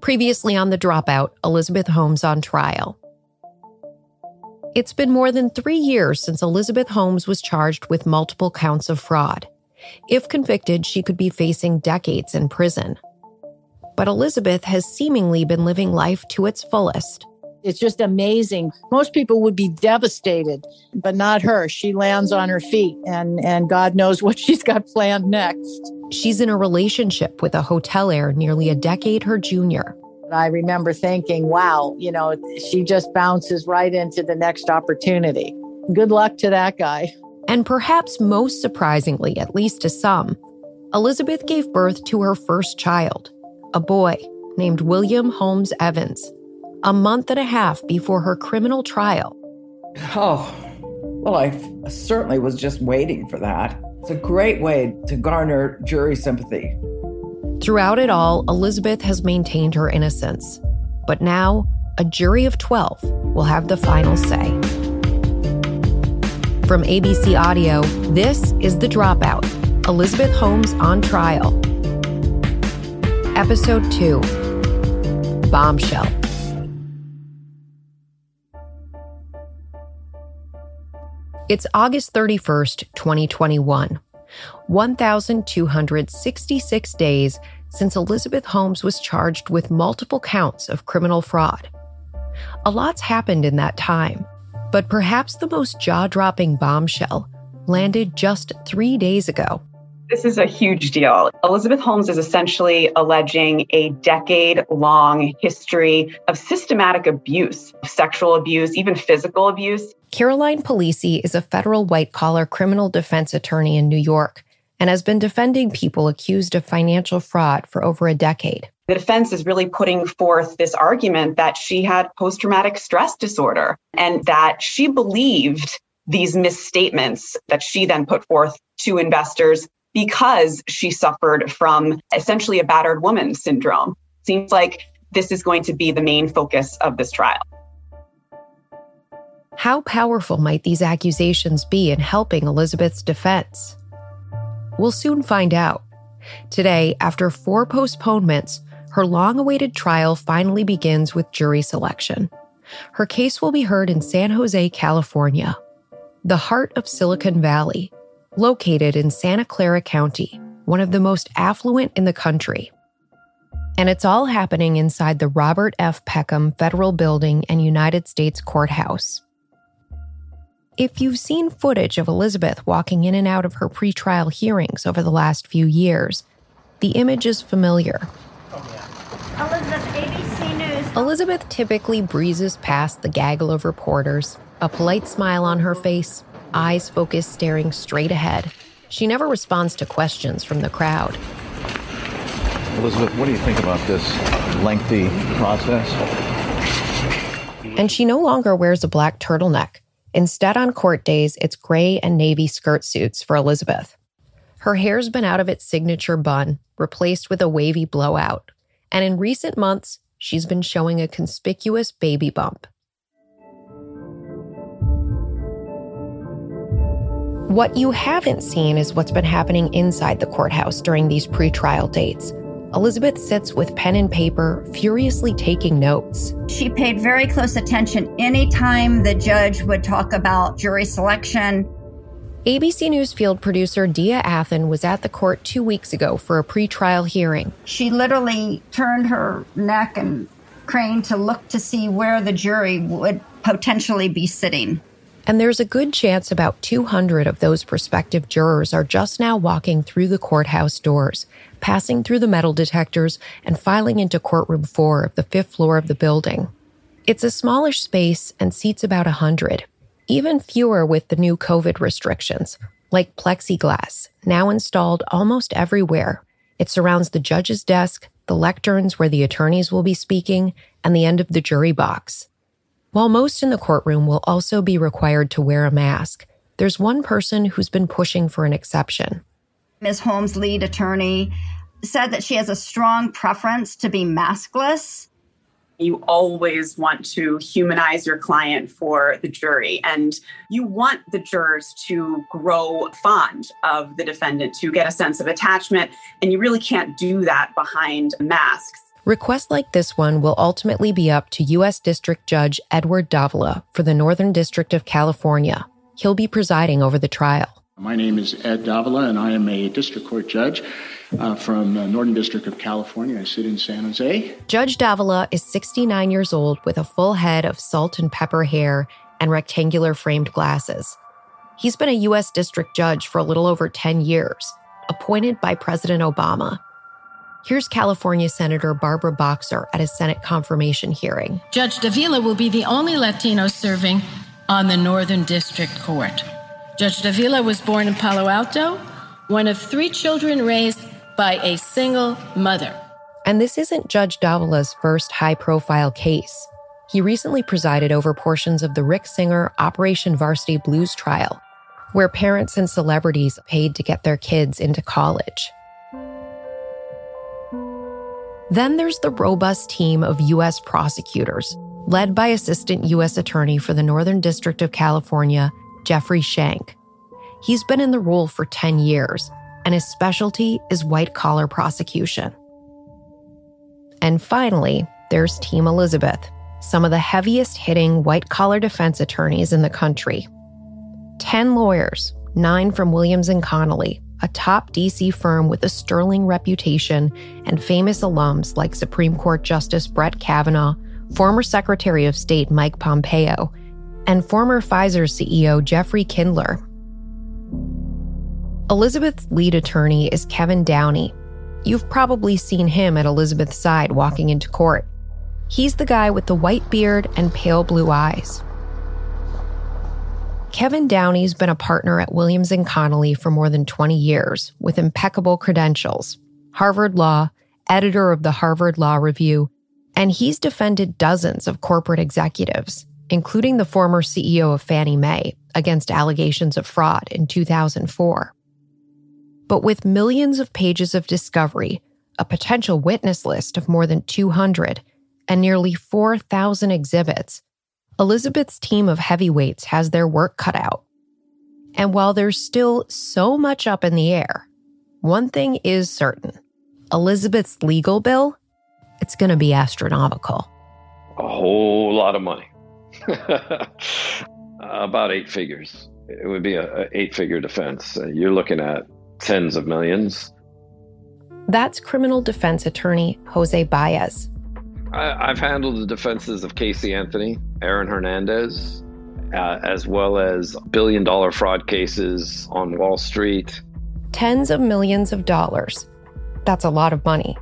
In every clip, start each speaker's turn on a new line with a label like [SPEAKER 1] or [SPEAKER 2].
[SPEAKER 1] Previously on The Dropout, Elizabeth Holmes on trial. It's been more than three years since Elizabeth Holmes was charged with multiple counts of fraud. If convicted, she could be facing decades in prison. But Elizabeth has seemingly been living life to its fullest.
[SPEAKER 2] It's just amazing. Most people would be devastated, but not her. She lands on her feet and, and God knows what she's got planned next.
[SPEAKER 1] She's in a relationship with a hotelier nearly a decade her junior.
[SPEAKER 2] I remember thinking, wow, you know, she just bounces right into the next opportunity. Good luck to that guy.
[SPEAKER 1] And perhaps most surprisingly, at least to some, Elizabeth gave birth to her first child, a boy named William Holmes Evans, a month and a half before her criminal trial.
[SPEAKER 3] Oh, well, I certainly was just waiting for that. It's a great way to garner jury sympathy.
[SPEAKER 1] Throughout it all, Elizabeth has maintained her innocence. But now, a jury of 12 will have the final say. From ABC Audio, this is The Dropout Elizabeth Holmes on Trial. Episode 2 Bombshell. It's August 31st, 2021. 1,266 days since Elizabeth Holmes was charged with multiple counts of criminal fraud. A lot's happened in that time, but perhaps the most jaw dropping bombshell landed just three days ago.
[SPEAKER 4] This is a huge deal. Elizabeth Holmes is essentially alleging a decade long history of systematic abuse, sexual abuse, even physical abuse.
[SPEAKER 1] Caroline Polisi is a federal white collar criminal defense attorney in New York and has been defending people accused of financial fraud for over a decade.
[SPEAKER 4] The defense is really putting forth this argument that she had post traumatic stress disorder and that she believed these misstatements that she then put forth to investors because she suffered from essentially a battered woman syndrome. Seems like this is going to be the main focus of this trial.
[SPEAKER 1] How powerful might these accusations be in helping Elizabeth's defense? We'll soon find out. Today, after four postponements, her long awaited trial finally begins with jury selection. Her case will be heard in San Jose, California, the heart of Silicon Valley, located in Santa Clara County, one of the most affluent in the country. And it's all happening inside the Robert F. Peckham Federal Building and United States Courthouse. If you've seen footage of Elizabeth walking in and out of her pretrial hearings over the last few years, the image is familiar.
[SPEAKER 5] Elizabeth, ABC News.
[SPEAKER 1] Elizabeth typically breezes past the gaggle of reporters, a polite smile on her face, eyes focused staring straight ahead. She never responds to questions from the crowd.
[SPEAKER 6] Elizabeth, what do you think about this lengthy process?
[SPEAKER 1] And she no longer wears a black turtleneck. Instead, on court days, it's gray and navy skirt suits for Elizabeth. Her hair's been out of its signature bun, replaced with a wavy blowout. And in recent months, she's been showing a conspicuous baby bump. What you haven't seen is what's been happening inside the courthouse during these pretrial dates. Elizabeth sits with pen and paper, furiously taking notes.
[SPEAKER 5] She paid very close attention anytime the judge would talk about jury selection.
[SPEAKER 1] ABC News field producer Dia Athen was at the court two weeks ago for a pretrial hearing.
[SPEAKER 5] She literally turned her neck and craned to look to see where the jury would potentially be sitting.
[SPEAKER 1] And there's a good chance about 200 of those prospective jurors are just now walking through the courthouse doors, passing through the metal detectors, and filing into courtroom four of the fifth floor of the building. It's a smallish space and seats about 100, even fewer with the new COVID restrictions, like plexiglass, now installed almost everywhere. It surrounds the judge's desk, the lecterns where the attorneys will be speaking, and the end of the jury box. While most in the courtroom will also be required to wear a mask, there's one person who's been pushing for an exception.
[SPEAKER 5] Ms. Holmes' lead attorney said that she has a strong preference to be maskless.
[SPEAKER 4] You always want to humanize your client for the jury, and you want the jurors to grow fond of the defendant, to get a sense of attachment, and you really can't do that behind masks.
[SPEAKER 1] Requests like this one will ultimately be up to U.S. District Judge Edward Davila for the Northern District of California. He'll be presiding over the trial.
[SPEAKER 7] My name is Ed Davila, and I am a district court judge uh, from the Northern District of California. I sit in San Jose.
[SPEAKER 1] Judge Davila is 69 years old with a full head of salt and pepper hair and rectangular framed glasses. He's been a U.S. district judge for a little over 10 years, appointed by President Obama. Here's California Senator Barbara Boxer at a Senate confirmation hearing.
[SPEAKER 8] Judge Davila will be the only Latino serving on the Northern District Court. Judge Davila was born in Palo Alto, one of three children raised by a single mother.
[SPEAKER 1] And this isn't Judge Davila's first high profile case. He recently presided over portions of the Rick Singer Operation Varsity Blues trial, where parents and celebrities paid to get their kids into college. Then there's the robust team of U.S. prosecutors, led by Assistant U.S. Attorney for the Northern District of California, Jeffrey Schenk. He's been in the role for 10 years, and his specialty is white collar prosecution. And finally, there's Team Elizabeth, some of the heaviest hitting white collar defense attorneys in the country. 10 lawyers, nine from Williams and Connolly, a top DC firm with a sterling reputation and famous alums like Supreme Court Justice Brett Kavanaugh, former Secretary of State Mike Pompeo, and former Pfizer CEO Jeffrey Kindler. Elizabeth's lead attorney is Kevin Downey. You've probably seen him at Elizabeth's side walking into court. He's the guy with the white beard and pale blue eyes. Kevin Downey's been a partner at Williams and Connolly for more than 20 years with impeccable credentials. Harvard Law, editor of the Harvard Law Review, and he's defended dozens of corporate executives including the former CEO of Fannie Mae, against allegations of fraud in 2004. But with millions of pages of discovery, a potential witness list of more than 200, and nearly 4,000 exhibits, Elizabeth's team of heavyweights has their work cut out. And while there's still so much up in the air, one thing is certain Elizabeth's legal bill, it's going to be astronomical.
[SPEAKER 9] A whole lot of money. About eight figures. It would be a, a eight-figure defense. Uh, you're looking at tens of millions.
[SPEAKER 1] That's criminal defense attorney Jose Baez.
[SPEAKER 9] I, have handled the defenses of Casey Anthony, Aaron Hernandez, uh, as well as billion dollar fraud cases on Wall Street.
[SPEAKER 1] Tens of millions of dollars. That's a lot of money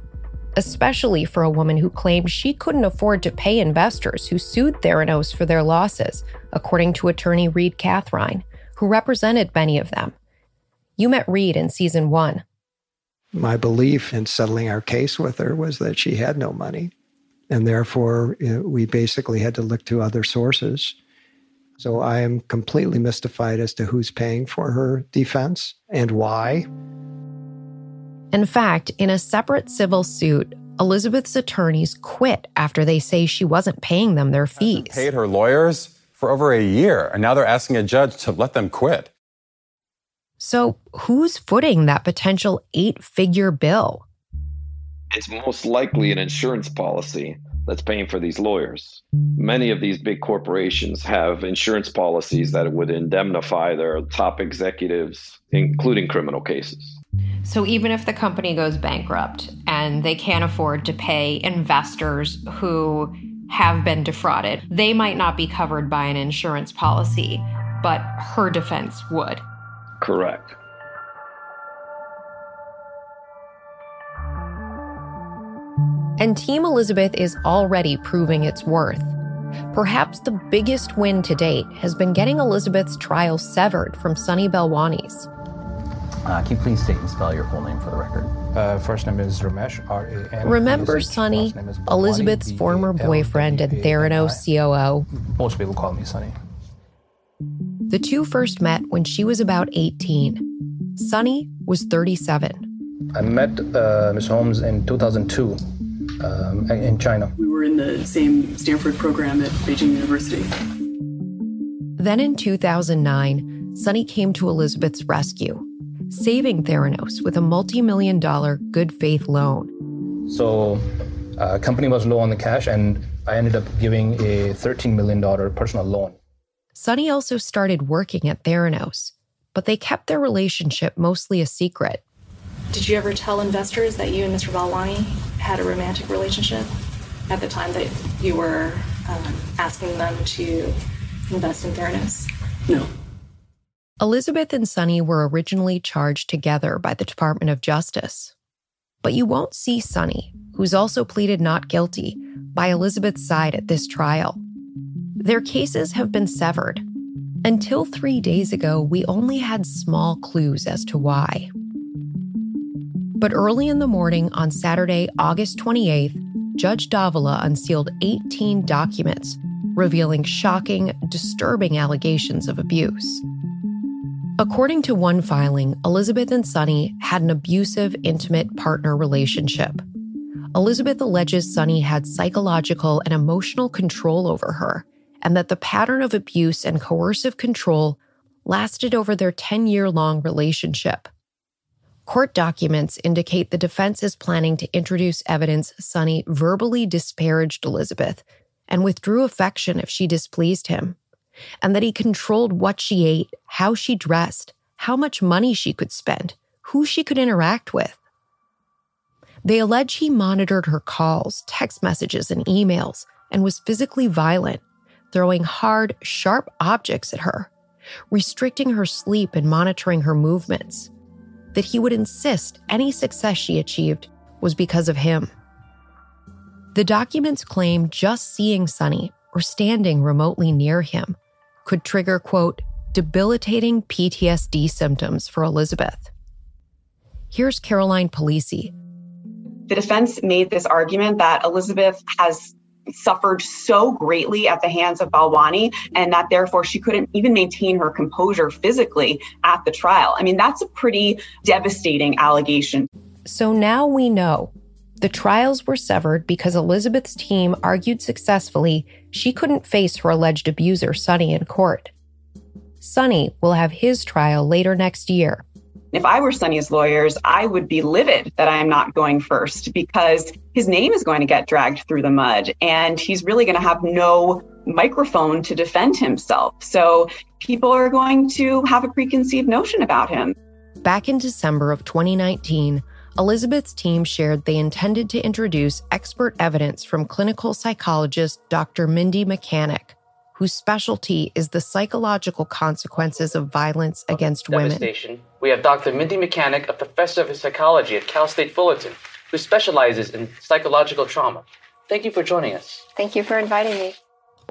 [SPEAKER 1] especially for a woman who claimed she couldn't afford to pay investors who sued Theranos for their losses, according to attorney Reed Kathrein, who represented many of them. You met Reed in season one.
[SPEAKER 10] My belief in settling our case with her was that she had no money. And therefore, you know, we basically had to look to other sources. So I am completely mystified as to who's paying for her defense and why.
[SPEAKER 1] In fact, in a separate civil suit, Elizabeth's attorneys quit after they say she wasn't paying them their fees.
[SPEAKER 11] Paid her lawyers for over a year, and now they're asking a judge to let them quit.
[SPEAKER 1] So, who's footing that potential eight figure bill?
[SPEAKER 9] It's most likely an insurance policy that's paying for these lawyers. Many of these big corporations have insurance policies that would indemnify their top executives, including criminal cases.
[SPEAKER 1] So even if the company goes bankrupt and they can't afford to pay investors who have been defrauded, they might not be covered by an insurance policy, but her defense would.
[SPEAKER 9] Correct.
[SPEAKER 1] And Team Elizabeth is already proving its worth. Perhaps the biggest win to date has been getting Elizabeth's trial severed from Sunny Balwani's.
[SPEAKER 12] Uh, can you please state and spell your full name for the record?
[SPEAKER 13] Uh, first name is Ramesh, R-A-M.
[SPEAKER 1] Remember Sunny, Elizabeth's former boyfriend and Theranos COO?
[SPEAKER 13] Most people call me Sunny.
[SPEAKER 1] The two first met when she was about 18. Sunny was 37.
[SPEAKER 13] I met uh, Ms. Holmes in 2002 um, in China.
[SPEAKER 14] We were were in the same Stanford program at Beijing University.
[SPEAKER 1] Then in 2009, Sunny came to Elizabeth's rescue, saving Theranos with a multi million dollar good faith loan.
[SPEAKER 13] So, uh, company was low on the cash, and I ended up giving a $13 million personal loan.
[SPEAKER 1] Sunny also started working at Theranos, but they kept their relationship mostly a secret.
[SPEAKER 15] Did you ever tell investors that you and Mr. Balwani had a romantic relationship at the time that you were um, asking them to invest in Theranos?
[SPEAKER 14] No.
[SPEAKER 1] Elizabeth and Sunny were originally charged together by the Department of Justice. But you won't see Sunny, who's also pleaded not guilty, by Elizabeth's side at this trial. Their cases have been severed. Until three days ago, we only had small clues as to why. But early in the morning on Saturday, August 28th, Judge Davila unsealed 18 documents revealing shocking, disturbing allegations of abuse. According to one filing, Elizabeth and Sunny had an abusive, intimate partner relationship. Elizabeth alleges Sunny had psychological and emotional control over her, and that the pattern of abuse and coercive control lasted over their 10 year long relationship. Court documents indicate the defense is planning to introduce evidence Sunny verbally disparaged Elizabeth and withdrew affection if she displeased him, and that he controlled what she ate, how she dressed, how much money she could spend, who she could interact with. They allege he monitored her calls, text messages, and emails and was physically violent, throwing hard, sharp objects at her, restricting her sleep and monitoring her movements that he would insist any success she achieved was because of him. The documents claim just seeing Sunny or standing remotely near him could trigger, quote, debilitating PTSD symptoms for Elizabeth. Here's Caroline Polisi.
[SPEAKER 4] The defense made this argument that Elizabeth has suffered so greatly at the hands of Balwani and that therefore she couldn't even maintain her composure physically at the trial. I mean, that's a pretty devastating allegation.
[SPEAKER 1] So now we know the trials were severed because Elizabeth's team argued successfully she couldn't face her alleged abuser, Sunny, in court. Sunny will have his trial later next year.
[SPEAKER 4] If I were Sunny's lawyers, I would be livid that I am not going first because his name is going to get dragged through the mud and he's really going to have no microphone to defend himself. So people are going to have a preconceived notion about him.
[SPEAKER 1] Back in December of 2019, Elizabeth's team shared they intended to introduce expert evidence from clinical psychologist Dr. Mindy Mechanic, whose specialty is the psychological consequences of violence against women.
[SPEAKER 16] We have Dr. Mindy Mechanic, a professor of psychology at Cal State Fullerton, who specializes in psychological trauma. Thank you for joining us.
[SPEAKER 17] Thank you for inviting me.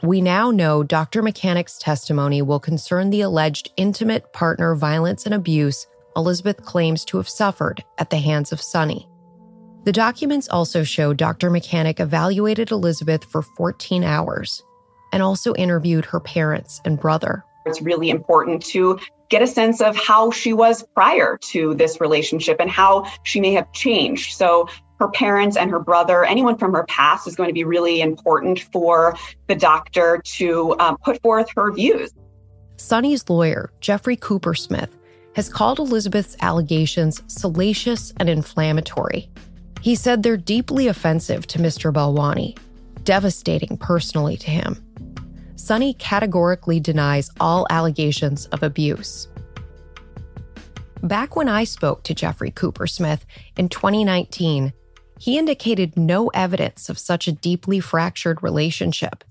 [SPEAKER 1] We now know Dr. Mechanic's testimony will concern the alleged intimate partner violence and abuse Elizabeth claims to have suffered at the hands of Sunny. The documents also show Dr. Mechanic evaluated Elizabeth for 14 hours and also interviewed her parents and brother.
[SPEAKER 4] It's really important to get a sense of how she was prior to this relationship and how she may have changed. So, her parents and her brother, anyone from her past, is going to be really important for the doctor to um, put forth her views.
[SPEAKER 1] Sunny's lawyer, Jeffrey Coopersmith, has called Elizabeth's allegations salacious and inflammatory. He said they're deeply offensive to Mr. Balwani, devastating personally to him. Sunny categorically denies all allegations of abuse. Back when I spoke to Jeffrey Coopersmith in 2019, he indicated no evidence of such a deeply fractured relationship.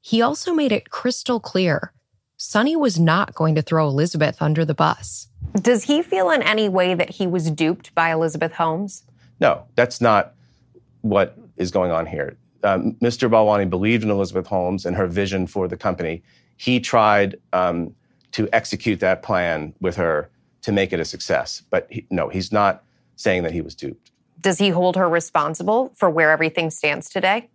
[SPEAKER 1] He also made it crystal clear Sunny was not going to throw Elizabeth under the bus.
[SPEAKER 17] Does he feel in any way that he was duped by Elizabeth Holmes?
[SPEAKER 18] No, that's not what is going on here. Um, Mr. Balwani believed in Elizabeth Holmes and her vision for the company. He tried um, to execute that plan with her to make it a success. But he, no, he's not saying that he was duped.
[SPEAKER 17] Does he hold her responsible for where everything stands today?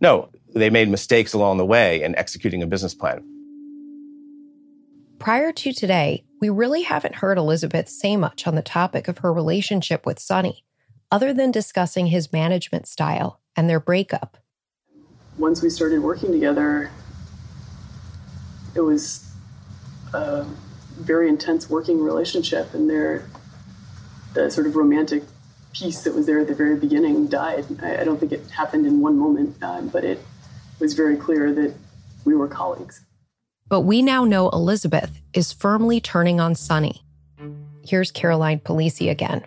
[SPEAKER 18] No, they made mistakes along the way in executing a business plan.
[SPEAKER 1] Prior to today, we really haven't heard Elizabeth say much on the topic of her relationship with Sunny, other than discussing his management style and their breakup.
[SPEAKER 14] Once we started working together, it was a very intense working relationship, and there, the sort of romantic piece that was there at the very beginning died. I, I don't think it happened in one moment, uh, but it was very clear that we were colleagues.
[SPEAKER 1] But we now know Elizabeth is firmly turning on Sunny. Here's Caroline Polisi again.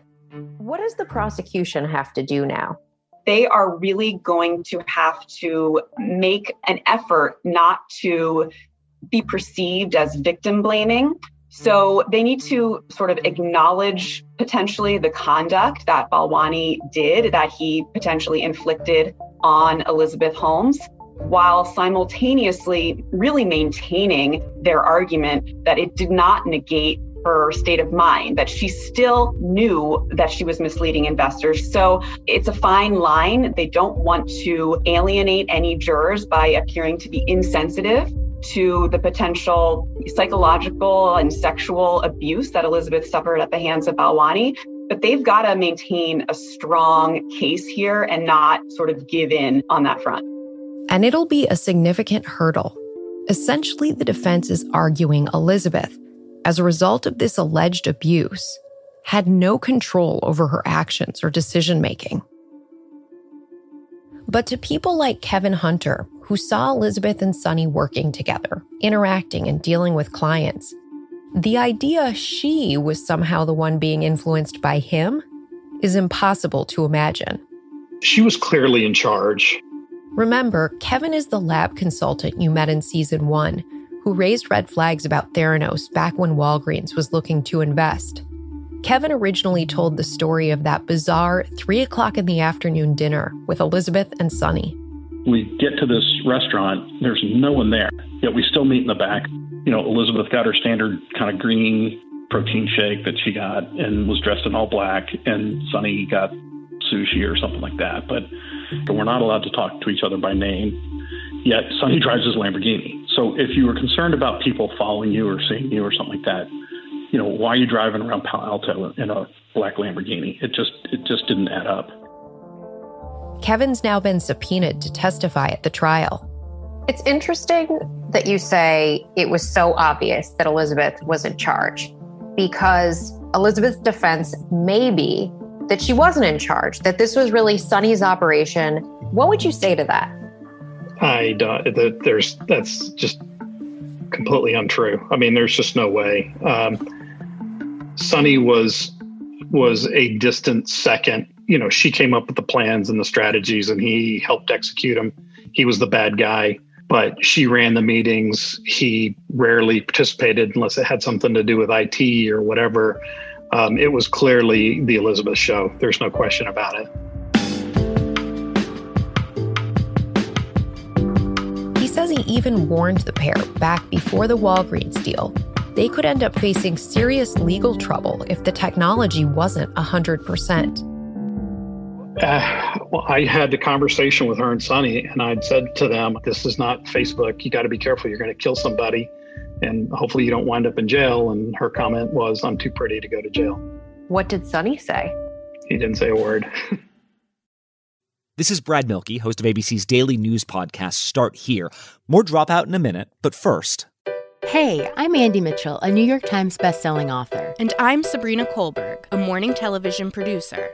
[SPEAKER 17] What does the prosecution have to do now?
[SPEAKER 4] They are really going to have to make an effort not to be perceived as victim blaming. So mm-hmm. they need to sort of acknowledge potentially the conduct that Balwani did, that he potentially inflicted on Elizabeth Holmes, while simultaneously really maintaining their argument that it did not negate her state of mind, that she still knew that she was misleading investors. So it's a fine line. They don't want to alienate any jurors by appearing to be insensitive to the potential psychological and sexual abuse that Elizabeth suffered at the hands of Balwani. But they've got to maintain a strong case here and not sort of give in on that front.
[SPEAKER 1] And it'll be a significant hurdle. Essentially, the defense is arguing Elizabeth, as a result of this alleged abuse, had no control over her actions or decision making. But to people like Kevin Hunter, who saw Elizabeth and Sunny working together, interacting and dealing with clients, the idea she was somehow the one being influenced by him is impossible to imagine.
[SPEAKER 19] She was clearly in charge.
[SPEAKER 1] Remember, Kevin is the lab consultant you met in season one who raised red flags about Theranos back when Walgreens was looking to invest. Kevin originally told the story of that bizarre three o'clock in the afternoon dinner with Elizabeth and Sunny.
[SPEAKER 19] We get to this restaurant, there's no one there, yet we still meet in the back. You know, Elizabeth got her standard kind of green protein shake that she got and was dressed in all black, and Sunny got sushi or something like that. But, but we're not allowed to talk to each other by name. Yet Sunny drives his Lamborghini. So if you were concerned about people following you or seeing you or something like that, you know, why are you driving around Palo Alto in a black Lamborghini? It just it just didn't add up.
[SPEAKER 1] Kevin's now been subpoenaed to testify at the trial.
[SPEAKER 17] It's interesting that you say it was so obvious that Elizabeth was in charge because Elizabeth's defense may be that she wasn't in charge, that this was really Sunny's operation. What would you say to that?
[SPEAKER 19] I don't. That there's that's just completely untrue. I mean, there's just no way. Um, Sunny was was a distant second. You know, she came up with the plans and the strategies, and he helped execute them. He was the bad guy, but she ran the meetings. He rarely participated unless it had something to do with IT or whatever. Um, it was clearly the Elizabeth show. There's no question about it.
[SPEAKER 1] Says even warned the pair back before the Walgreens deal. They could end up facing serious legal trouble if the technology wasn't 100%.
[SPEAKER 19] Uh, well, I had the conversation with her and Sunny, and I'd said to them, This is not Facebook. You got to be careful. You're going to kill somebody, and hopefully you don't wind up in jail. And her comment was, I'm too pretty to go to jail.
[SPEAKER 17] What did Sunny say?
[SPEAKER 19] He didn't say a word.
[SPEAKER 20] This is Brad Mielke, host of ABC's daily news podcast, Start Here. More Dropout in a minute, but first.
[SPEAKER 21] Hey, I'm Andy Mitchell, a New York Times bestselling author.
[SPEAKER 22] And I'm Sabrina Kohlberg, a morning television producer.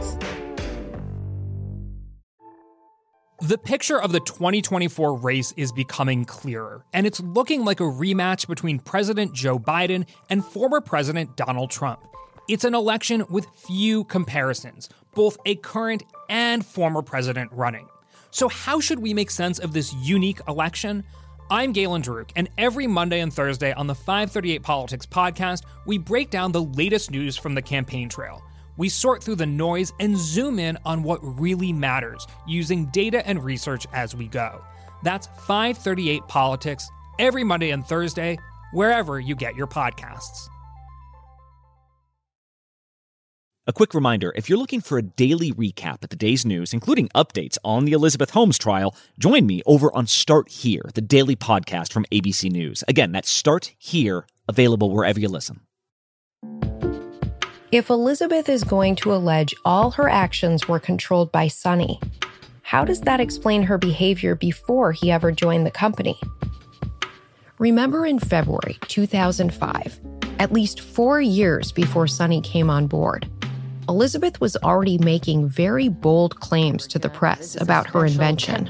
[SPEAKER 23] The picture of the 2024 race is becoming clearer, and it's looking like a rematch between President Joe Biden and former President Donald Trump. It's an election with few comparisons, both a current and former president running. So, how should we make sense of this unique election? I'm Galen Druke, and every Monday and Thursday on the 538 Politics podcast, we break down the latest news from the campaign trail. We sort through the noise and zoom in on what really matters using data and research as we go. That's 538 Politics every Monday and Thursday, wherever you get your podcasts.
[SPEAKER 20] A quick reminder if you're looking for a daily recap of the day's news, including updates on the Elizabeth Holmes trial, join me over on Start Here, the daily podcast from ABC News. Again, that's Start Here, available wherever you listen.
[SPEAKER 1] If Elizabeth is going to allege all her actions were controlled by Sunny, how does that explain her behavior before he ever joined the company? Remember in February 2005, at least four years before Sunny came on board, Elizabeth was already making very bold claims to the press about her invention.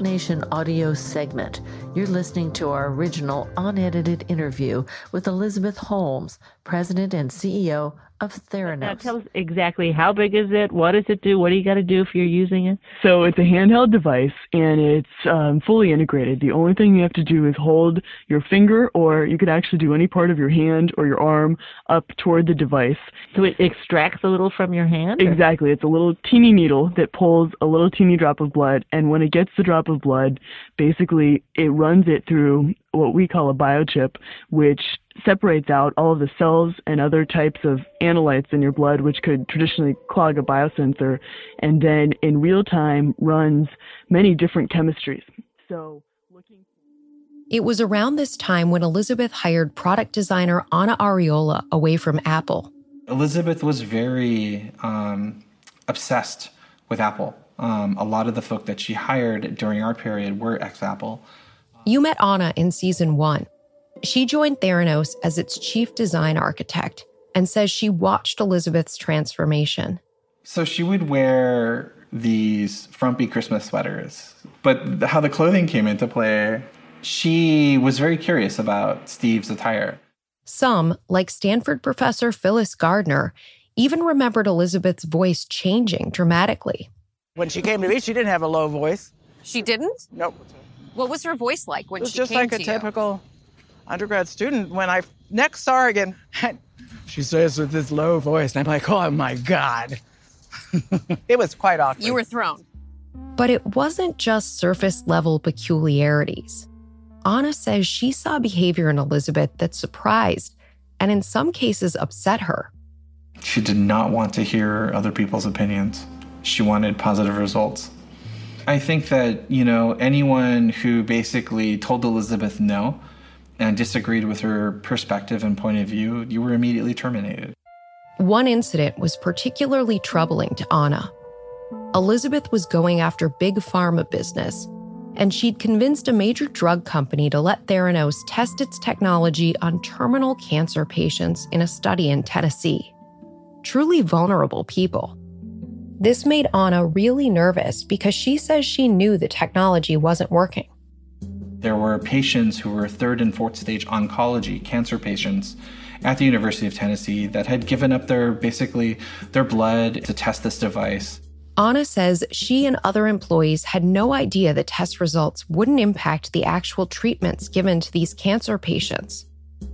[SPEAKER 24] Audio segment. You're listening to our original unedited interview with Elizabeth Holmes, President and CEO of Theranos.
[SPEAKER 25] Now tell us exactly how big is it? What does it do? What do you got to do if you're using it?
[SPEAKER 14] So it's a handheld device and it's um, fully integrated. The only thing you have to do is hold your finger, or you could actually do any part of your hand or your arm up toward the device.
[SPEAKER 25] So it extracts a little from your hand?
[SPEAKER 14] Or? Exactly. It's a little teeny needle that pulls a little teeny drop of blood, and when it gets the drop of blood, basically it runs it through what we call a biochip, which separates out all of the cells and other types of analytes in your blood, which could traditionally clog a biosensor, and then in real time runs many different chemistries. So, looking.
[SPEAKER 1] It was around this time when Elizabeth hired product designer Anna Arriola away from Apple.
[SPEAKER 26] Elizabeth was very um, obsessed with Apple. Um, a lot of the folk that she hired during our period were ex Apple.
[SPEAKER 1] You met Anna in season one. She joined Theranos as its chief design architect and says she watched Elizabeth's transformation.
[SPEAKER 26] So she would wear these frumpy Christmas sweaters, but how the clothing came into play, she was very curious about Steve's attire.
[SPEAKER 1] Some, like Stanford professor Phyllis Gardner, even remembered Elizabeth's voice changing dramatically.
[SPEAKER 27] When she came to me, she didn't have a low voice.
[SPEAKER 28] She didn't?
[SPEAKER 27] Nope.
[SPEAKER 28] What was her voice like when she said that?
[SPEAKER 27] it was
[SPEAKER 28] she
[SPEAKER 27] just like a
[SPEAKER 28] you?
[SPEAKER 27] typical undergrad student. When I next saw her again, she says with this low voice, and I'm like, oh my God. it was quite awkward.
[SPEAKER 28] You were thrown.
[SPEAKER 1] But it wasn't just surface level peculiarities. Anna says she saw behavior in Elizabeth that surprised and in some cases upset her.
[SPEAKER 26] She did not want to hear other people's opinions. She wanted positive results. I think that, you know, anyone who basically told Elizabeth no and disagreed with her perspective and point of view, you were immediately terminated.
[SPEAKER 1] One incident was particularly troubling to Anna. Elizabeth was going after big pharma business, and she'd convinced a major drug company to let Theranos test its technology on terminal cancer patients in a study in Tennessee. Truly vulnerable people. This made Anna really nervous because she says she knew the technology wasn't working.
[SPEAKER 26] There were patients who were third and fourth stage oncology cancer patients at the University of Tennessee that had given up their basically their blood to test this device.
[SPEAKER 1] Anna says she and other employees had no idea the test results wouldn't impact the actual treatments given to these cancer patients.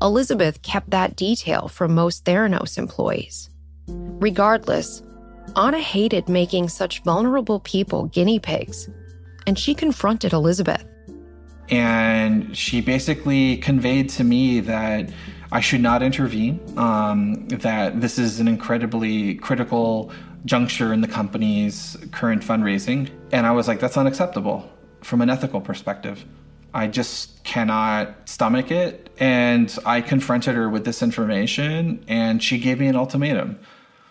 [SPEAKER 1] Elizabeth kept that detail from most Theranos employees. Regardless, Anna hated making such vulnerable people guinea pigs, and she confronted Elizabeth.
[SPEAKER 26] And she basically conveyed to me that I should not intervene, um, that this is an incredibly critical juncture in the company's current fundraising. And I was like, that's unacceptable from an ethical perspective. I just cannot stomach it. And I confronted her with this information, and she gave me an ultimatum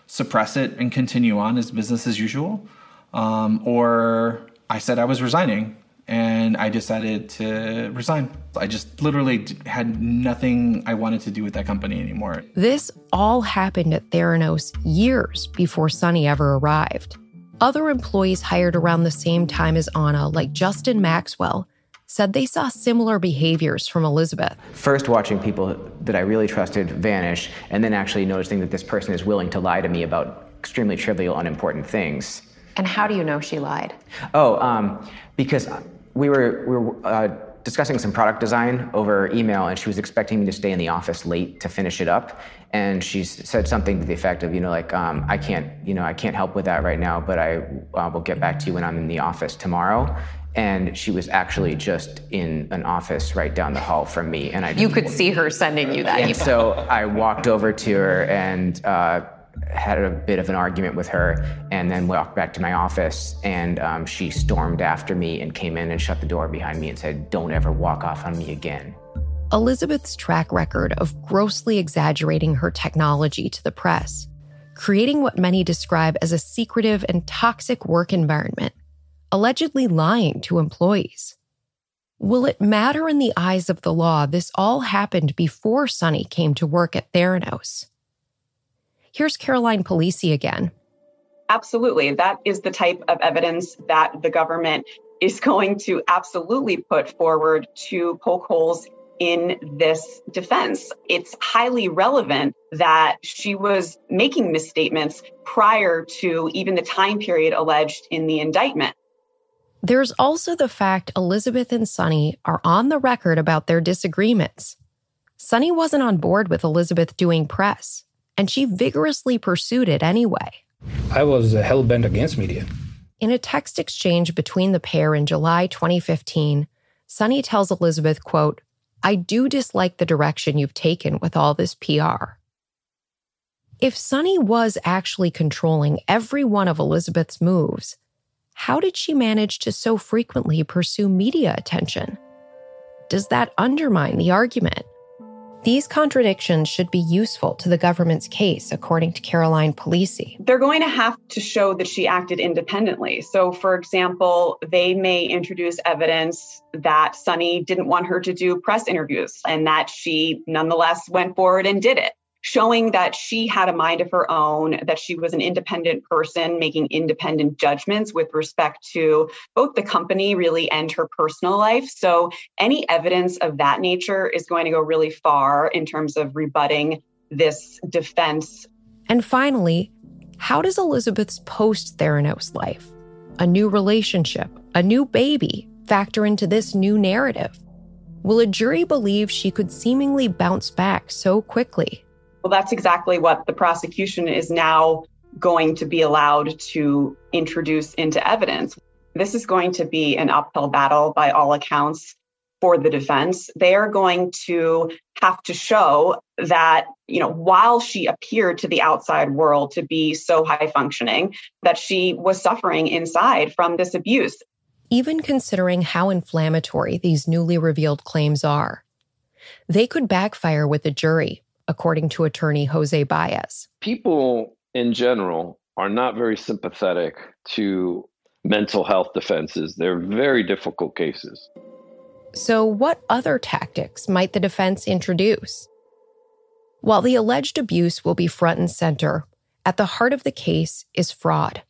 [SPEAKER 26] suppress it and continue on as business as usual. Um, or I said I was resigning and I decided to resign. I just literally had nothing I wanted to do with that company anymore.
[SPEAKER 1] This all happened at Theranos years before Sunny ever arrived. Other employees hired around the same time as Anna, like Justin Maxwell, said they saw similar behaviors from Elizabeth.
[SPEAKER 12] First, watching people that I really trusted vanish, and then actually noticing that this person is willing to lie to me about extremely trivial, unimportant things.
[SPEAKER 17] And how do you know she lied?
[SPEAKER 12] Oh, um, because we were we were uh, discussing some product design over email, and she was expecting me to stay in the office late to finish it up. And she said something to the effect of, you know, like, um, I can't, you know, I can't help with that right now, but I uh, will get back to you when I'm in the office tomorrow. And she was actually just in an office right down the hall from me. And I
[SPEAKER 17] You could see her sending you that
[SPEAKER 12] and
[SPEAKER 17] email.
[SPEAKER 12] so I walked over to her and uh, had a bit of an argument with her, and then walked back to my office. And um, she stormed after me and came in and shut the door behind me and said, "Don't ever walk off on me again."
[SPEAKER 1] Elizabeth's track record of grossly exaggerating her technology to the press, creating what many describe as a secretive and toxic work environment, allegedly lying to employees. Will it matter in the eyes of the law this all happened before Sunny came to work at Theranos? Here's Caroline Polisi again.
[SPEAKER 4] Absolutely. That is the type of evidence that the government is going to absolutely put forward to poke holes in this defense. It's highly relevant that she was making misstatements prior to even the time period alleged in the indictment.
[SPEAKER 1] There's also the fact Elizabeth and Sunny are on the record about their disagreements. Sunny wasn't on board with Elizabeth doing press, and she vigorously pursued it anyway.
[SPEAKER 13] I was hell bent against media.
[SPEAKER 1] In a text exchange between the pair in July 2015, Sunny tells Elizabeth, quote, I do dislike the direction you've taken with all this PR. If Sunny was actually controlling every one of Elizabeth's moves, how did she manage to so frequently pursue media attention? Does that undermine the argument? These contradictions should be useful to the government's case, according to Caroline Polisi.
[SPEAKER 4] They're going to have to show that she acted independently. So, for example, they may introduce evidence that Sunny didn't want her to do press interviews and that she nonetheless went forward and did it showing that she had a mind of her own, that she was an independent person making independent judgments with respect to both the company really and her personal life. So any evidence of that nature is going to go really far in terms of rebutting this defense.
[SPEAKER 1] And finally, how does Elizabeth's post Theranos life, a new relationship, a new baby, factor into this new narrative? Will a jury believe she could seemingly bounce back so quickly?
[SPEAKER 4] Well, that's exactly what the prosecution is now going to be allowed to introduce into evidence. This is going to be an uphill battle by all accounts for the defense. They are going to have to show that, you know, while she appeared to the outside world to be so high functioning, that she was suffering inside from this abuse.
[SPEAKER 1] Even considering how inflammatory these newly revealed claims are, they could backfire with the jury according to attorney Jose Baez.
[SPEAKER 9] People in general are not very sympathetic to mental health defenses. They're very difficult cases.
[SPEAKER 1] So, what other tactics might the defense introduce? While the alleged abuse will be front and center, at the heart of the case is fraud.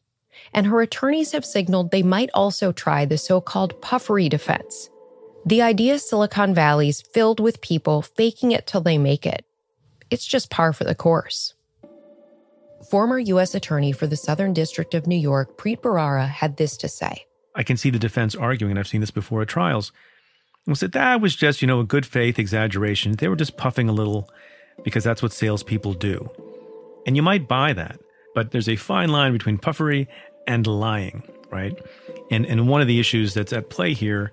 [SPEAKER 1] And her attorneys have signaled they might also try the so called puffery defense. The idea Silicon Valley's filled with people faking it till they make it it's just par for the course. Former U.S. Attorney for the Southern District of New York, Preet Bharara, had this to say.
[SPEAKER 29] I can see the defense arguing, and I've seen this before at trials, was that that was just, you know, a good faith exaggeration. They were just puffing a little because that's what salespeople do. And you might buy that, but there's a fine line between puffery and lying, right? And, and one of the issues that's at play here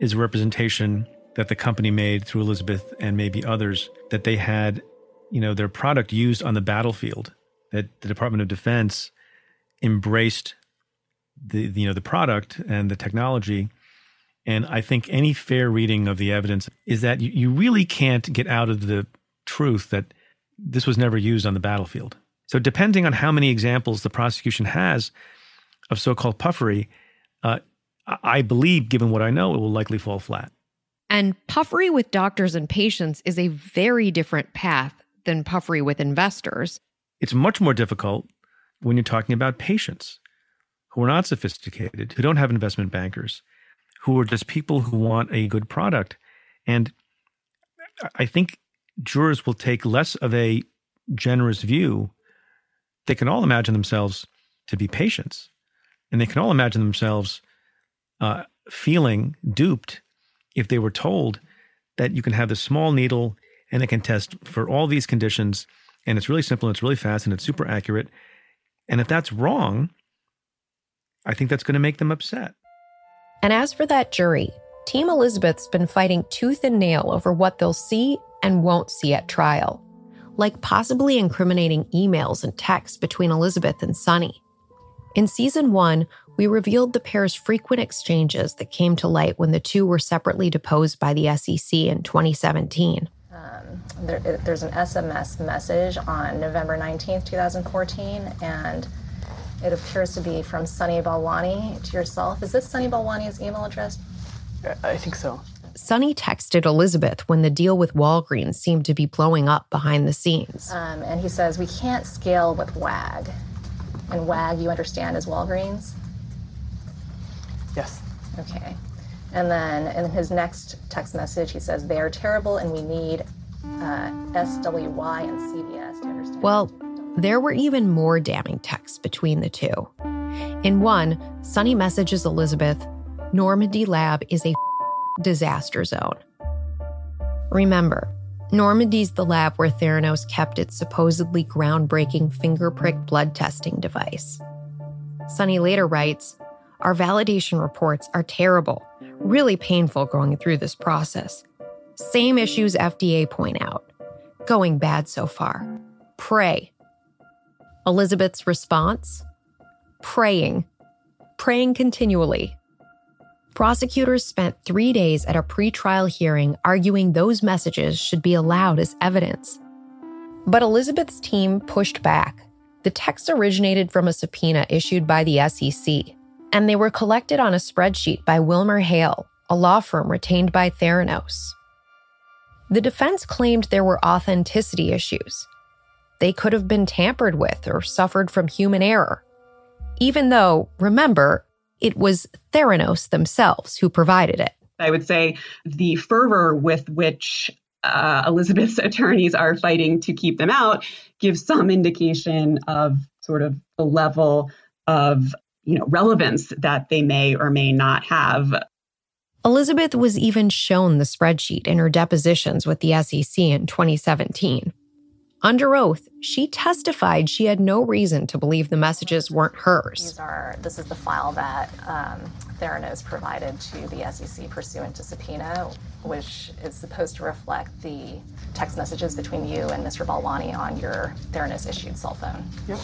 [SPEAKER 29] is representation that the company made through Elizabeth and maybe others that they had you know their product used on the battlefield that the department of defense embraced the, the you know the product and the technology. And i think any fair reading of the evidence is that you, you really can't get out of the truth that this was never used on the battlefield. So depending on how many examples the prosecution has of so-called puffery uh, i believe given what i know it will likely fall flat.
[SPEAKER 21] And puffery with doctors and patients is a very different path than puffery with investors.
[SPEAKER 29] It's much more difficult when you're talking about patients who are not sophisticated, who don't have investment bankers, who are just people who want a good product. And I think jurors will take less of a generous view. They can all imagine themselves to be patients, and they can all imagine themselves uh, feeling duped if they were told that you can have this small needle and it can test for all these conditions and it's really simple and it's really fast and it's super accurate. And if that's wrong, I think that's going to make them upset.
[SPEAKER 1] And as for that jury, Team Elizabeth's been fighting tooth and nail over what they'll see and won't see at trial, like possibly incriminating emails and texts between Elizabeth and Sunny. In season one, we revealed the pair's frequent exchanges that came to light when the two were separately deposed by the SEC in 2017.
[SPEAKER 30] Um, there, there's an SMS message on November 19th, 2014, and it appears to be from Sunny Balwani to yourself. Is this Sunny Balwani's email address?
[SPEAKER 14] I think so.
[SPEAKER 1] Sunny texted Elizabeth when the deal with Walgreens seemed to be blowing up behind the scenes.
[SPEAKER 30] Um, and he says, We can't scale with WAG. And WAG, you understand, is Walgreens?
[SPEAKER 14] Yes.
[SPEAKER 30] Okay. And then in his next text message, he says, They are terrible and we need uh, SWY and CVS to understand.
[SPEAKER 1] Well, there were even more damning texts between the two. In one, Sunny messages Elizabeth, Normandy Lab is a disaster zone. Remember, Normandy's the lab where Theranos kept its supposedly groundbreaking finger prick blood testing device. Sunny later writes, Our validation reports are terrible, really painful going through this process. Same issues FDA point out. Going bad so far. Pray. Elizabeth's response? Praying. Praying continually. Prosecutors spent three days at a pretrial hearing arguing those messages should be allowed as evidence. But Elizabeth's team pushed back. The texts originated from a subpoena issued by the SEC, and they were collected on a spreadsheet by Wilmer Hale, a law firm retained by Theranos. The defense claimed there were authenticity issues. They could have been tampered with or suffered from human error. Even though, remember, it was Theranos themselves who provided it.
[SPEAKER 4] I would say the fervor with which uh, Elizabeth's attorneys are fighting to keep them out gives some indication of sort of the level of you know relevance that they may or may not have.
[SPEAKER 1] Elizabeth was even shown the spreadsheet in her depositions with the SEC in 2017. Under oath, she testified she had no reason to believe the messages weren't hers.
[SPEAKER 30] These are, this is the file that um, Theranos provided to the SEC pursuant to subpoena, which is supposed to reflect the text messages between you and Mr. Balwani on your Theranos issued cell phone.
[SPEAKER 14] Yep.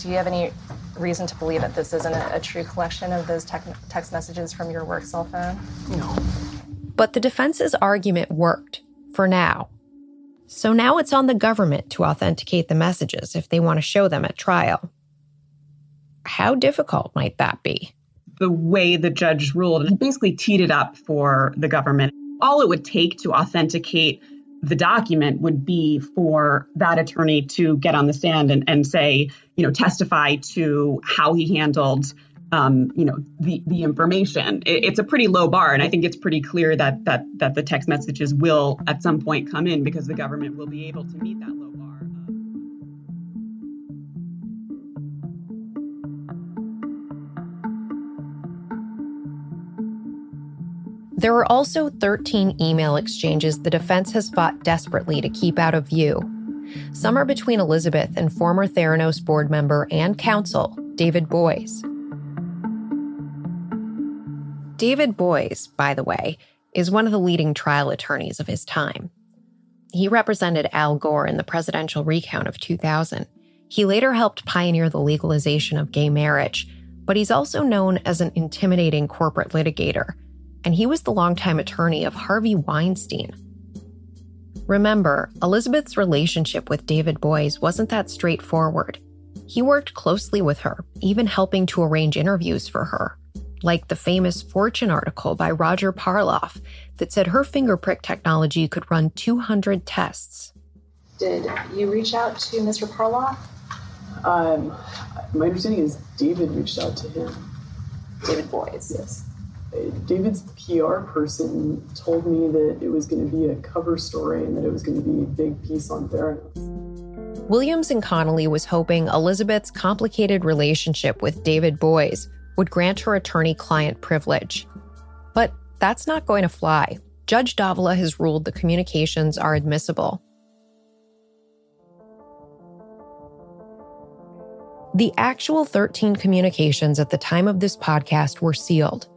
[SPEAKER 30] Do you have any reason to believe that this isn't a, a true collection of those tec- text messages from your work cell phone?
[SPEAKER 14] No.
[SPEAKER 1] But the defense's argument worked for now. So now it's on the government to authenticate the messages if they want to show them at trial. How difficult might that be?
[SPEAKER 4] The way the judge ruled, he basically teed it up for the government. All it would take to authenticate the document would be for that attorney to get on the stand and, and say, you know, testify to how he handled um, you know the the information. It, it's a pretty low bar, and I think it's pretty clear that that that the text messages will at some point come in because the government will be able to meet that low
[SPEAKER 1] There are also 13 email exchanges the defense has fought desperately to keep out of view. Some are between Elizabeth and former Theranos board member and counsel, David Boies. David Boies, by the way, is one of the leading trial attorneys of his time. He represented Al Gore in the presidential recount of 2000. He later helped pioneer the legalization of gay marriage, but he's also known as an intimidating corporate litigator, and he was the longtime attorney of Harvey Weinstein. Remember, Elizabeth's relationship with David Boies wasn't that straightforward. He worked closely with her, even helping to arrange interviews for her like the famous Fortune article by Roger Parloff that said her finger prick technology could run 200 tests.
[SPEAKER 30] Did you reach out to Mr. Parloff?
[SPEAKER 14] Um, my understanding is David reached out to him.
[SPEAKER 30] David Boies.
[SPEAKER 14] Yes. David's PR person told me that it was going to be a cover story and that it was going to be a big piece on Theranos.
[SPEAKER 1] Williams and Connolly was hoping Elizabeth's complicated relationship with David Boies would grant her attorney client privilege. But that's not going to fly. Judge Davila has ruled the communications are admissible. The actual 13 communications at the time of this podcast were sealed,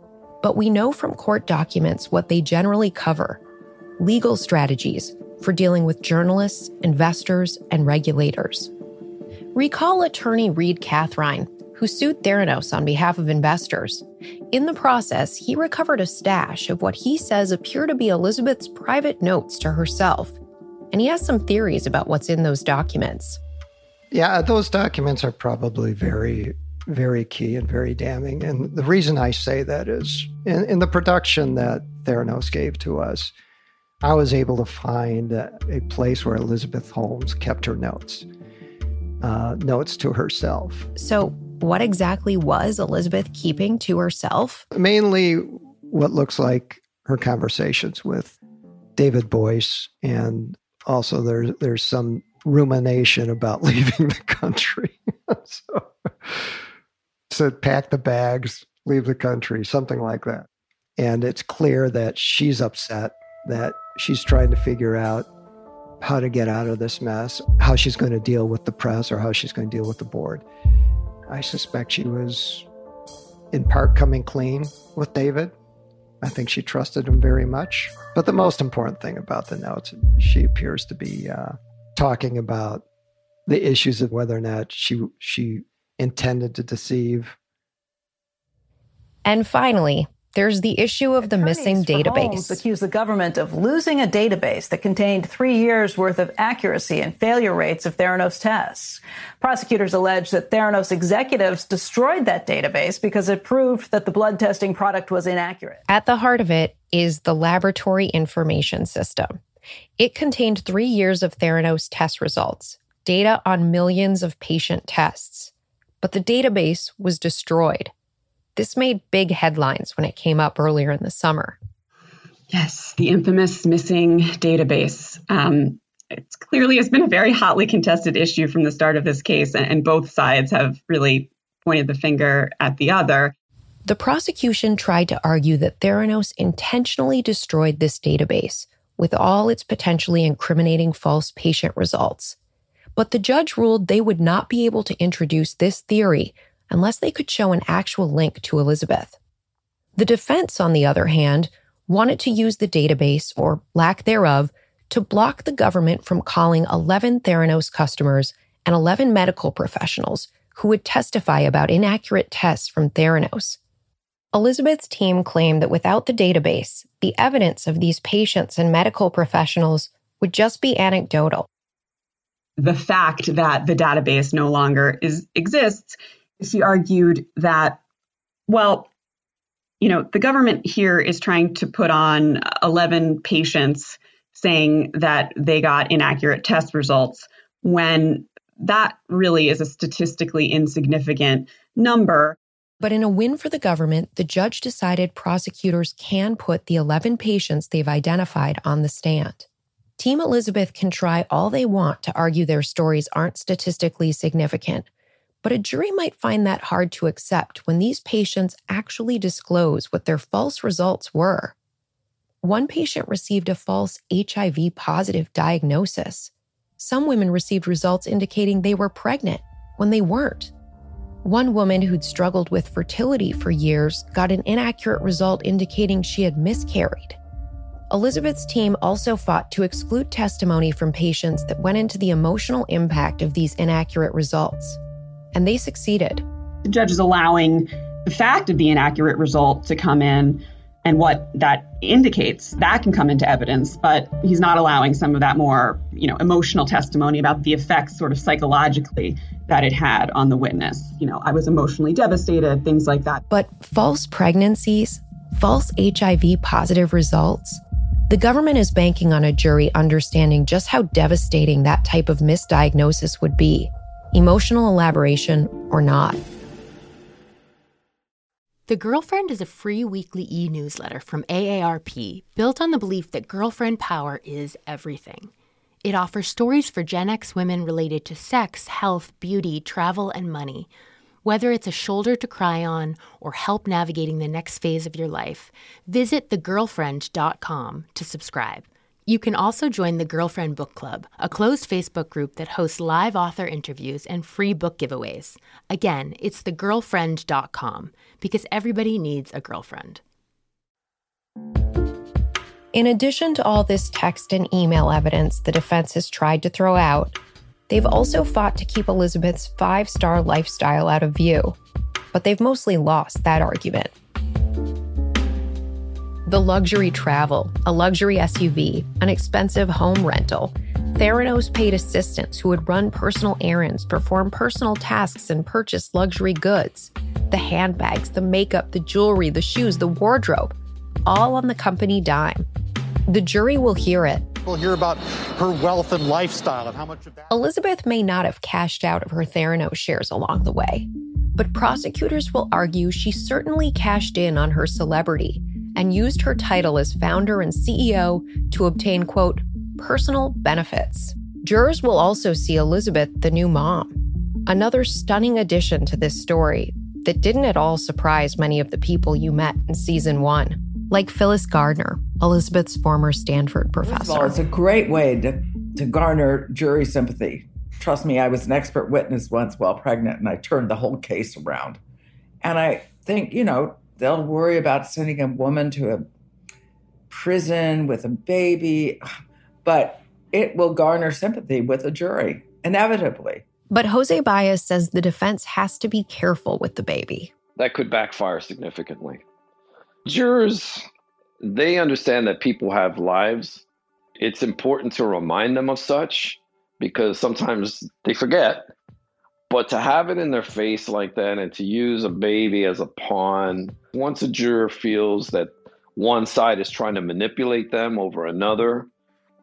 [SPEAKER 1] but we know from court documents what they generally cover legal strategies for dealing with journalists, investors, and regulators. Recall attorney Reed Kathrein, who sued Theranos on behalf of investors. In the process, he recovered a stash of what he says appear to be Elizabeth's private notes to herself. And he has some theories about what's in those documents.
[SPEAKER 31] Yeah, those documents are probably very, very key and very damning. And the reason I say that is in, in the production that Theranos gave to us, I was able to find a, a place where Elizabeth Holmes kept her notes, uh, notes to herself.
[SPEAKER 1] So, what exactly was Elizabeth keeping to herself?
[SPEAKER 31] Mainly what looks like her conversations with David Boies, and also there's there's some rumination about leaving the country. so, said, pack the bags, leave the country, something like that. And it's clear that she's upset, that she's trying to figure out how to get out of this mess, how she's going to deal with the press, or how she's going to deal with the board. I suspect she was in part coming clean with David. I think she trusted him very much. But the most important thing about the notes, she appears to be uh, talking about the issues of whether or not she she intended to deceive.
[SPEAKER 1] And finally, there's the issue of the missing database.
[SPEAKER 32] Holmes accused the government of losing a database that contained three years worth of accuracy and failure rates of Theranos tests. Prosecutors allege that Theranos executives destroyed that database because it proved that the blood testing product was inaccurate.
[SPEAKER 1] At the heart of it is the laboratory information system. It contained three years of Theranos test results, data on millions of patient tests. But the database was destroyed. This made big headlines when it came up earlier in the summer.
[SPEAKER 4] Yes, the infamous missing database. Um, it clearly has been a very hotly contested issue from the start of this case, and both sides have really pointed the finger at the other.
[SPEAKER 1] The prosecution tried to argue that Theranos intentionally destroyed this database with all its potentially incriminating false patient results. But the judge ruled they would not be able to introduce this theory unless they could show an actual link to Elizabeth. The defense, on the other hand, wanted to use the database, or lack thereof, to block the government from calling 11 Theranos customers and 11 medical professionals who would testify about inaccurate tests from Theranos. Elizabeth's team claimed that without the database, the evidence of these patients and medical professionals would just be anecdotal.
[SPEAKER 4] The fact that the database no longer is, exists she argued that, well, you know, the government here is trying to put on 11 patients saying that they got inaccurate test results when that really is a statistically insignificant number.
[SPEAKER 1] But in a win for the government, the judge decided prosecutors can put the 11 patients they've identified on the stand. Team Elizabeth can try all they want to argue their stories aren't statistically significant, but a jury might find that hard to accept when these patients actually disclose what their false results were. One patient received a false HIV positive diagnosis. Some women received results indicating they were pregnant when they weren't. One woman who'd struggled with fertility for years got an inaccurate result indicating she had miscarried. Elizabeth's team also fought to exclude testimony from patients that went into the emotional impact of these inaccurate results and they succeeded.
[SPEAKER 4] The judge is allowing the fact of the inaccurate result to come in and what that indicates that can come into evidence but he's not allowing some of that more you know emotional testimony about the effects sort of psychologically that it had on the witness you know i was emotionally devastated things like that
[SPEAKER 1] but false pregnancies false hiv positive results the government is banking on a jury understanding just how devastating that type of misdiagnosis would be emotional elaboration or not.
[SPEAKER 21] The Girlfriend is a free weekly e newsletter from AARP built on the belief that girlfriend power is everything. It offers stories for Gen X women related to sex, health, beauty, travel, and money. Whether it's a shoulder to cry on or help navigating the next phase of your life, visit thegirlfriend.com to subscribe. You can also join the Girlfriend Book Club, a closed Facebook group that hosts live author interviews and free book giveaways. Again, it's thegirlfriend.com because everybody needs a girlfriend.
[SPEAKER 1] In addition to all this text and email evidence the defense has tried to throw out, they've also fought to keep Elizabeth's five star lifestyle out of view. But they've mostly lost that argument the luxury travel, a luxury SUV, an expensive home rental. Theranos paid assistants who would run personal errands, perform personal tasks, and purchase luxury goods. The handbags, the makeup, the jewelry, the shoes, the wardrobe, all on the company dime. The jury will hear it.
[SPEAKER 33] We'll hear about her wealth and lifestyle and how much of that.
[SPEAKER 1] Elizabeth may not have cashed out of her Theranos shares along the way, but prosecutors will argue she certainly cashed in on her celebrity and used her title as founder and CEO to obtain, quote, personal benefits. Jurors will also see Elizabeth, the new mom. Another stunning addition to this story that didn't at all surprise many of the people you met in season one, like Phyllis Gardner, Elizabeth's former Stanford professor.
[SPEAKER 34] Well, it's a great way to, to garner jury sympathy. Trust me, I was an expert witness once while pregnant and I turned the whole case around. And I think, you know, they'll worry about sending a woman to a prison with a baby, but it will garner sympathy with a jury, inevitably.
[SPEAKER 1] But Jose Baez says the defense has to be careful with the baby.
[SPEAKER 9] That could backfire significantly. Jurors, they understand that people have lives. It's important to remind them of such because sometimes they forget. But to have it in their face like that and to use a baby as a pawn, once a juror feels that one side is trying to manipulate them over another,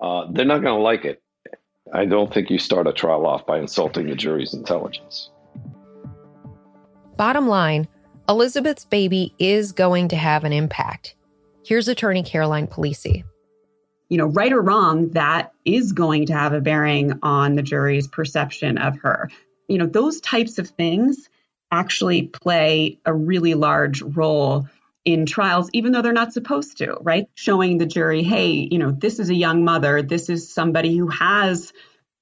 [SPEAKER 9] uh, they're not going to like it. I don't think you start a trial off by insulting the jury's intelligence.
[SPEAKER 1] Bottom line Elizabeth's baby is going to have an impact. Here's attorney Caroline Polisi.
[SPEAKER 4] You know, right or wrong, that is going to have a bearing on the jury's perception of her you know, those types of things actually play a really large role in trials, even though they're not supposed to, right? Showing the jury, hey, you know, this is a young mother, this is somebody who has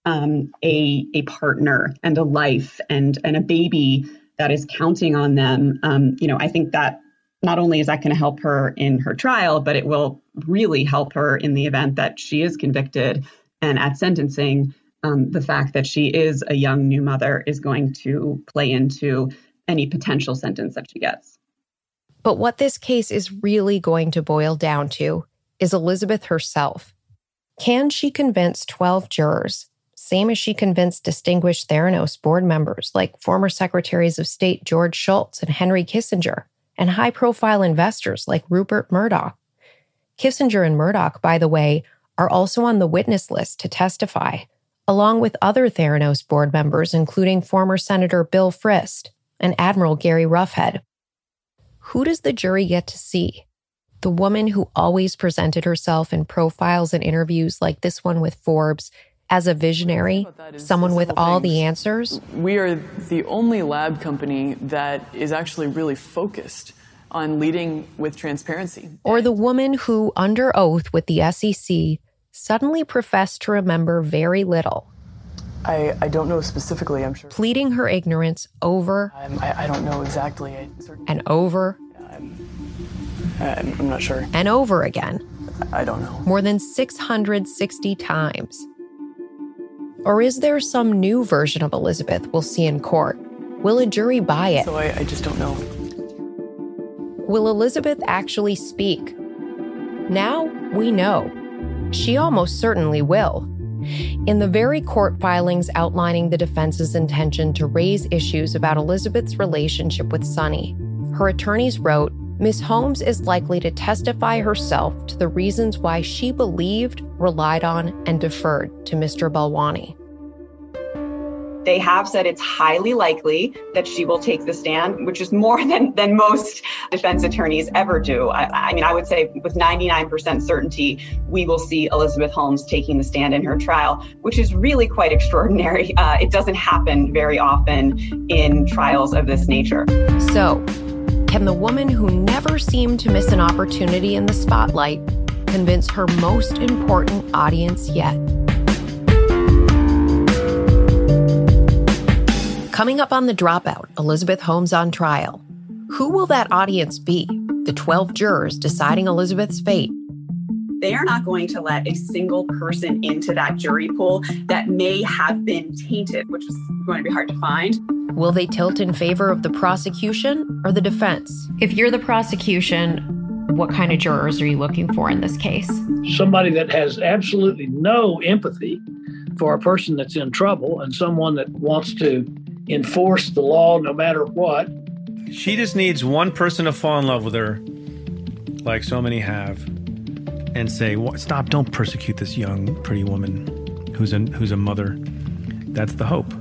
[SPEAKER 4] um, a a partner and a life and and a baby that is counting on them. Um, you know, I think that not only is that going to help her in her trial, but it will really help her in the event that she is convicted and at sentencing um, the fact that she is a young new mother is going to play into any potential sentence that she gets.
[SPEAKER 1] But what this case is really going to boil down to is Elizabeth herself. Can she convince 12 jurors, same as she convinced distinguished Theranos board members like former secretaries of state George Shultz and Henry Kissinger, and high profile investors like Rupert Murdoch? Kissinger and Murdoch, by the way, are also on the witness list to testify along with other Theranos board members, including former Senator Bill Frist and Admiral Gary Roughead. Who does the jury get to see? The woman who always presented herself in profiles and interviews like this one with Forbes as a visionary, someone with all the answers?
[SPEAKER 14] We are the only lab company that is actually really focused on leading with transparency.
[SPEAKER 1] Or the woman who, under oath with the SEC, suddenly professed to remember very little.
[SPEAKER 14] I, I don't know specifically, I'm sure.
[SPEAKER 1] Pleading her ignorance over
[SPEAKER 14] I, I don't know exactly.
[SPEAKER 1] and over
[SPEAKER 14] I'm, I'm not sure.
[SPEAKER 1] and over again,
[SPEAKER 14] I don't know.
[SPEAKER 1] more than 660 times. Or is there some new version of Elizabeth we'll see in court? Will a jury buy it?
[SPEAKER 14] So I, I just don't know.
[SPEAKER 1] Will Elizabeth actually speak? Now we know. She almost certainly will. In the very court filings outlining the defense's intention to raise issues about Elizabeth's relationship with Sunny, her attorneys wrote Ms. Holmes is likely to testify herself to the reasons why she believed, relied on, and deferred to Mr. Balwani.
[SPEAKER 4] They have said it's highly likely that she will take the stand, which is more than, than most defense attorneys ever do. I, I mean, I would say with 99% certainty, we will see Elizabeth Holmes taking the stand in her trial, which is really quite extraordinary. Uh, it doesn't happen very often in trials of this nature.
[SPEAKER 1] So, can the woman who never seemed to miss an opportunity in the spotlight convince her most important audience yet. Coming up on The Dropout, Elizabeth Holmes on trial. Who will that audience be? The 12 jurors deciding Elizabeth's fate
[SPEAKER 4] they are not going to let a single person into that jury pool that may have been tainted, which is going to be hard to find.
[SPEAKER 1] Will they tilt in favor of the prosecution or the defense? If you're the prosecution, what kind of jurors are you looking for in this case?
[SPEAKER 35] Somebody that has absolutely no empathy for a person that's in trouble and someone that wants to enforce the law no matter what.
[SPEAKER 29] She just needs one person to fall in love with her, like so many have, and say, "Stop! Don't persecute this young, pretty woman who's a who's a mother." That's the hope.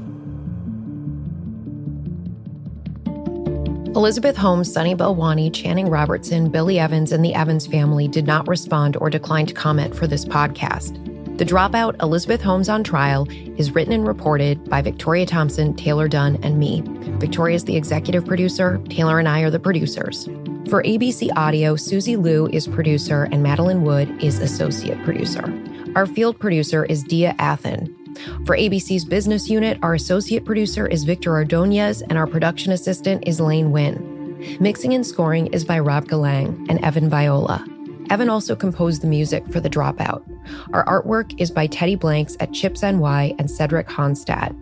[SPEAKER 1] Elizabeth Holmes, Sunny Balwani, Channing Robertson, Billy Evans, and the Evans family did not respond or decline to comment for this podcast. The Dropout Elizabeth Holmes on Trial is written and reported by Victoria Thompson, Taylor Dunn, and me. Victoria is the executive producer. Taylor and I are the producers. For ABC Audio, Susie Liu is producer and Madeline Wood is associate producer. Our field producer is Dia Athen. For ABC's business unit, our associate producer is Victor Ordonez and our production assistant is Lane Wynn. Mixing and scoring is by Rob Galang and Evan Viola. Evan also composed the music for The Dropout. Our artwork is by Teddy Blanks at Chips NY and Cedric Honstad.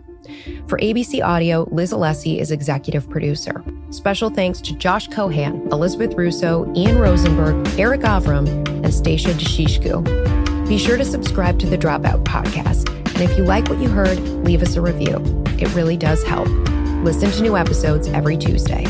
[SPEAKER 1] For ABC Audio, Liz Alessi is executive producer. Special thanks to Josh Cohan, Elizabeth Russo, Ian Rosenberg, Eric Avram, and Stacia Deshishku. Be sure to subscribe to the Dropout podcast. And if you like what you heard, leave us a review. It really does help. Listen to new episodes every Tuesday.